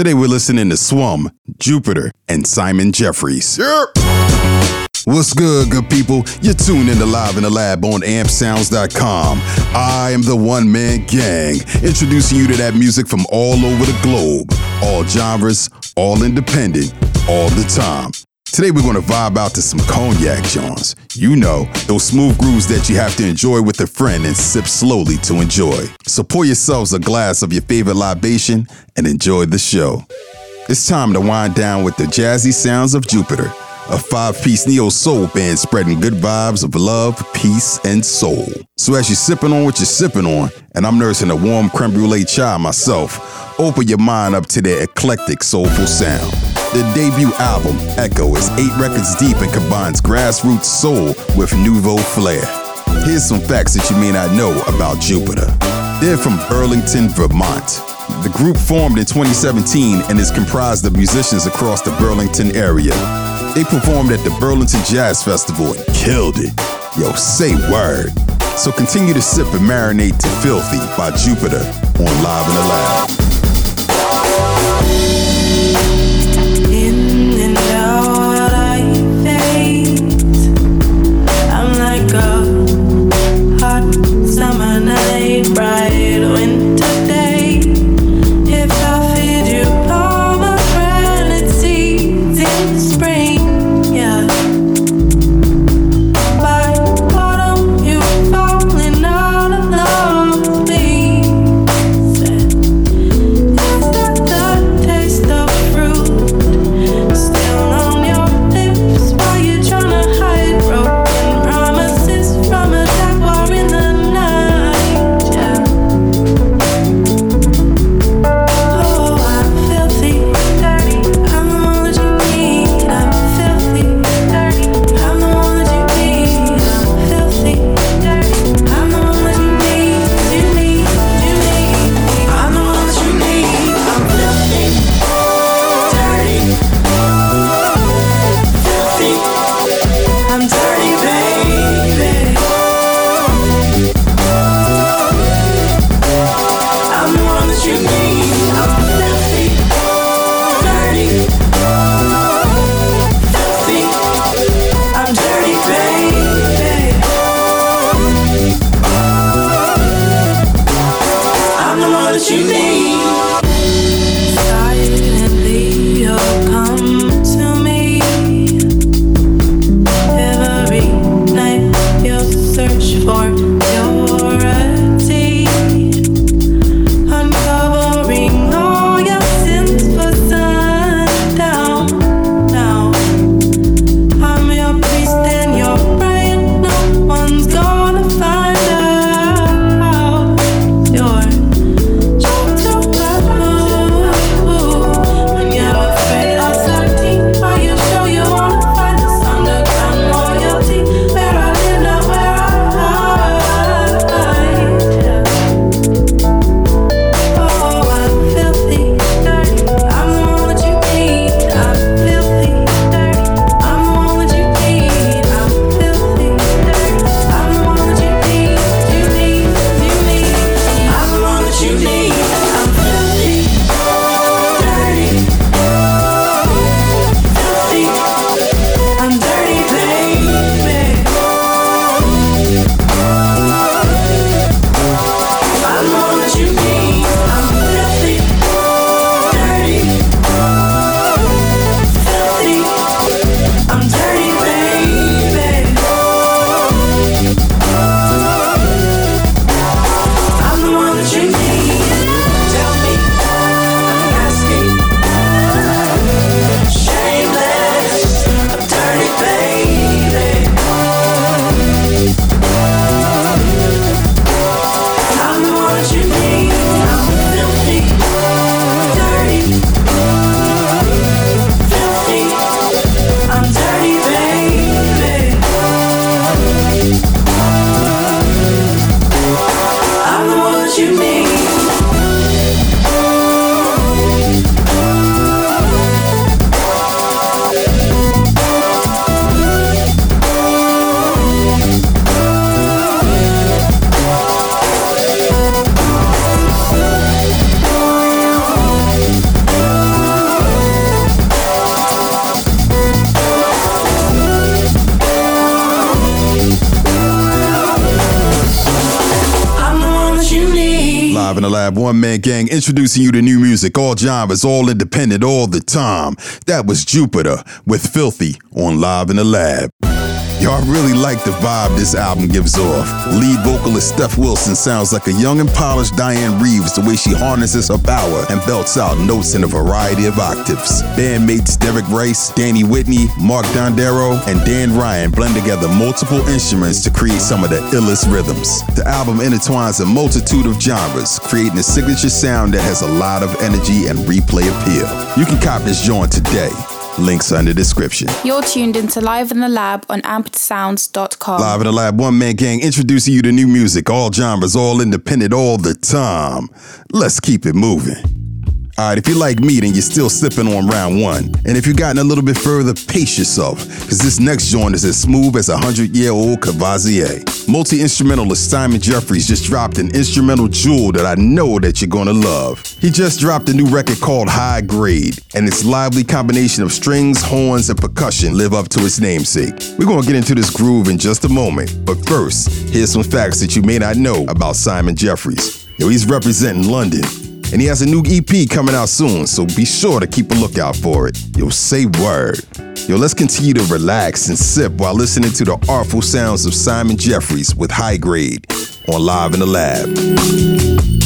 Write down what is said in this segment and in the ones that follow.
Today we're listening to Swum, Jupiter, and Simon Jeffries. Yep. What's good, good people? You're tuned in to Live in the Lab on ampsounds.com. I am the one man gang, introducing you to that music from all over the globe. All genres, all independent, all the time. Today we're to vibe out to some cognac Johns. You know, those smooth grooves that you have to enjoy with a friend and sip slowly to enjoy. So pour yourselves a glass of your favorite libation and enjoy the show. It's time to wind down with the jazzy sounds of Jupiter, a five-piece neo-soul band spreading good vibes of love, peace, and soul. So as you're sipping on what you're sipping on, and I'm nursing a warm creme brulee chai myself, open your mind up to their eclectic soulful sound. Their debut album, Echo, is eight records deep and combines grassroots soul with nouveau flair. Here's some facts that you may not know about Jupiter. They're from Burlington, Vermont. The group formed in 2017 and is comprised of musicians across the Burlington area. They performed at the Burlington Jazz Festival and killed it. Yo, say word. So continue to sip and marinate to Filthy by Jupiter on Live in the Live in the lab, one man gang, introducing you to new music, all genres, all independent, all the time. That was Jupiter with Filthy on Live in the Lab. Y'all really like the vibe this album gives off. Lead vocalist Steph Wilson sounds like a young and polished Dianne Reeves the way she harnesses her power and belts out notes in a variety of octaves. Bandmates Derek Rice, Danny Whitney, Mark Dondero, and Dan Ryan blend together multiple instruments to create some of the illest rhythms. The album intertwines a multitude of genres, creating a signature sound that has a lot of energy and replay appeal. You can cop this joint today. Links are in the description. You're tuned into Live in the Lab on ampedsounds.com. Live in the Lab, one man gang introducing you to new music, all genres, all independent, all the time. Let's keep it moving. All right, if you like me, then you're still sipping on round one. And if you've gotten a little bit further, pace yourself, because this next joint is as smooth as a 100 year old Courvoisier. Multi instrumentalist Simon Jeffries just dropped an instrumental jewel that I know that you're gonna love. He just dropped a new record called High Grade, and its lively combination of strings, horns, and percussion live up to its namesake. We're gonna get into this groove in just a moment, but first, here's some facts that you may not know about Simon Jeffries. He's representing London and he has a new EP coming out soon, so be sure to keep a lookout for it. Yo, say word. Yo, let's continue to relax and sip while listening to the artful sounds of Simon Jeffries with High Grade on Live in the Lab.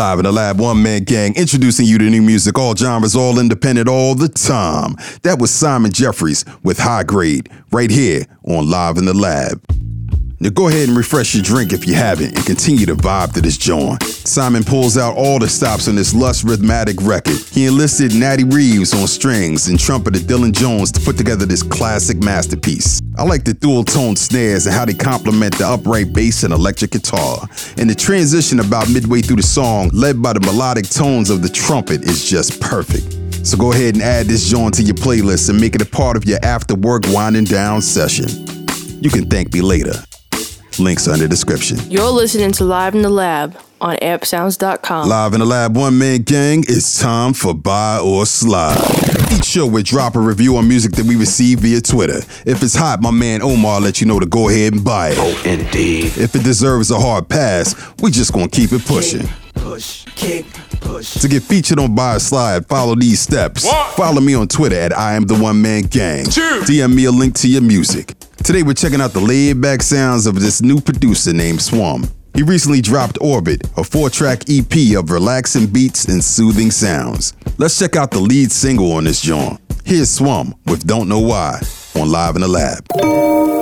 Live in the lab, one man gang, introducing you to new music, all genres, all independent, all the time. That was Simon Jeffries with High Grade, right here on Live in the Lab. Now go ahead and refresh your drink if you haven't and continue to vibe to this joint. Simon pulls out all the stops on this lush rhythmic record. He enlisted Natty Reeves on strings and trumpeter Dylan Jones to put together this classic masterpiece. I like the dual tone snares and how they complement the upright bass and electric guitar. And the transition about midway through the song, led by the melodic tones of the trumpet, is just perfect. So go ahead and add this joint to your playlist and make it a part of your after work winding down session. You can thank me later. Links are in the description. You're listening to Live in the Lab on ampsounds.com. Live in the lab, one man gang, it's time for Buy or Slide. Each show we drop a review on music that we receive via Twitter. If it's hot, my man Omar let you know to go ahead and buy it. Oh, indeed. If it deserves a hard pass, we just gonna keep it pushing. Push, kick, push. To get featured on Buy or Slide, follow these steps. Follow me on Twitter at I am the one man gang. DM me a link to your music. Today we're checking out the laid back sounds of this new producer named Swum. He recently dropped Orbit, a four track EP of relaxing beats and soothing sounds. Let's check out the lead single on this joint. Here's Swum with Don't Know Why on Live in the Lab.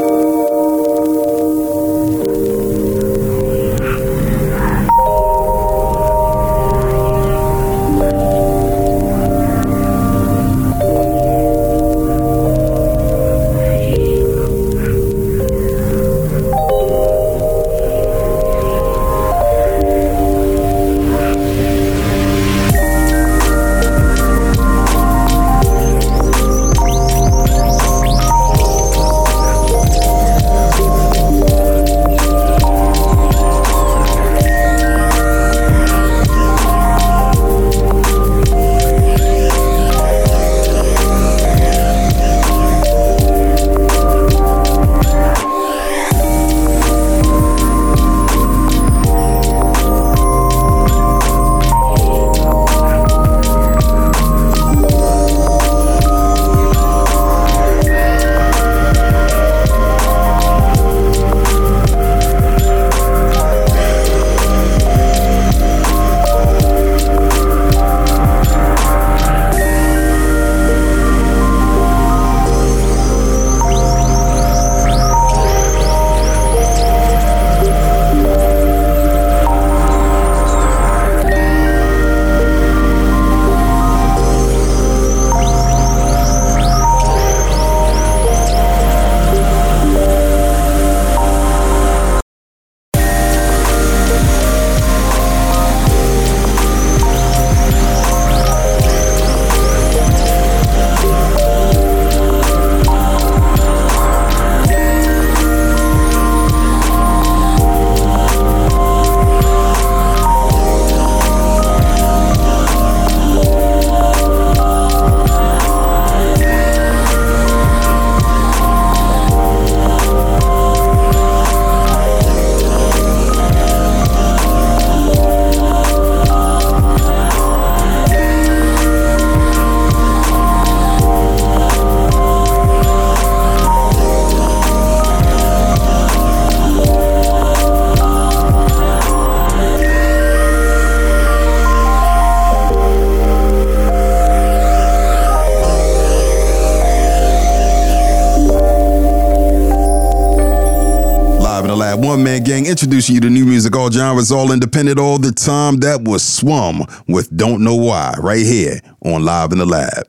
Man gang, introducing you to new music, all genres, all independent, all the time. That was Swum with Don't Know Why, right here on Live in the Lab.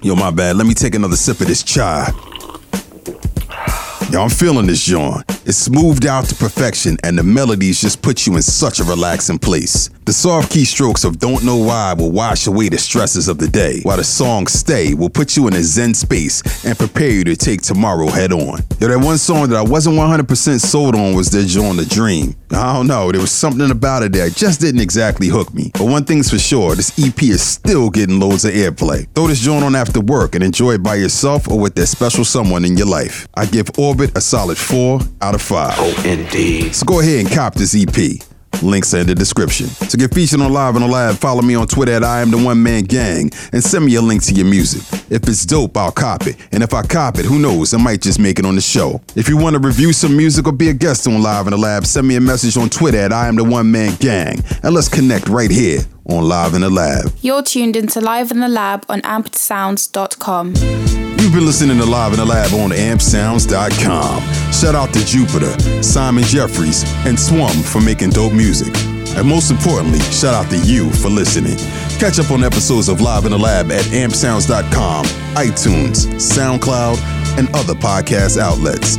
Yo, my bad. Let me take another sip of this chai. Yo, I'm feeling this joint. It's smoothed out to perfection, and the melodies just put you in such a relaxing place. The soft keystrokes of Don't Know Why will wash away the stresses of the day, while the song Stay will put you in a zen space and prepare you to take tomorrow head on. Yo, that one song that I wasn't 100% sold on was their joint The Dream. I don't know, there was something about it that just didn't exactly hook me. But one thing's for sure, this EP is still getting loads of airplay. Throw this joint on after work and enjoy it by yourself or with that special someone in your life. I give Orbit a solid 4 out of 5. Oh, indeed. So go ahead and cop this EP. Links are in the description. To get featured on Live in the Lab, follow me on Twitter at I am the one man gang and send me a link to your music. If it's dope, I'll cop it. And if I cop it, who knows, I might just make it on the show. If you want to review some music or be a guest on Live in the Lab, send me a message on Twitter at I am the one man gang and let's connect right here on Live in the Lab. You're tuned into Live in the Lab on ampersounds.com. You've been listening to Live in the Lab on ampsounds.com. Shout out to Jupiter, Simon Jeffries, and Swum for making dope music. And most importantly, shout out to you for listening. Catch up on episodes of Live in the Lab at ampsounds.com, iTunes, SoundCloud, and other podcast outlets.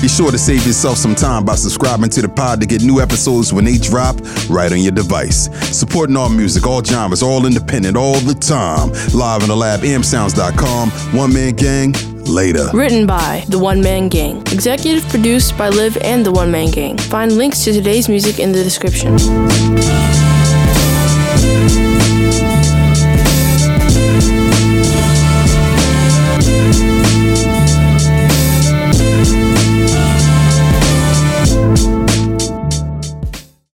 Be sure to save yourself some time by subscribing to the pod to get new episodes when they drop right on your device. Supporting all music, all genres, all independent, all the time. Live in the lab, ampsounds.com. One man gang, later. Written by The One Man Gang. Executive produced by Liv and The One Man Gang. Find links to today's music in the description.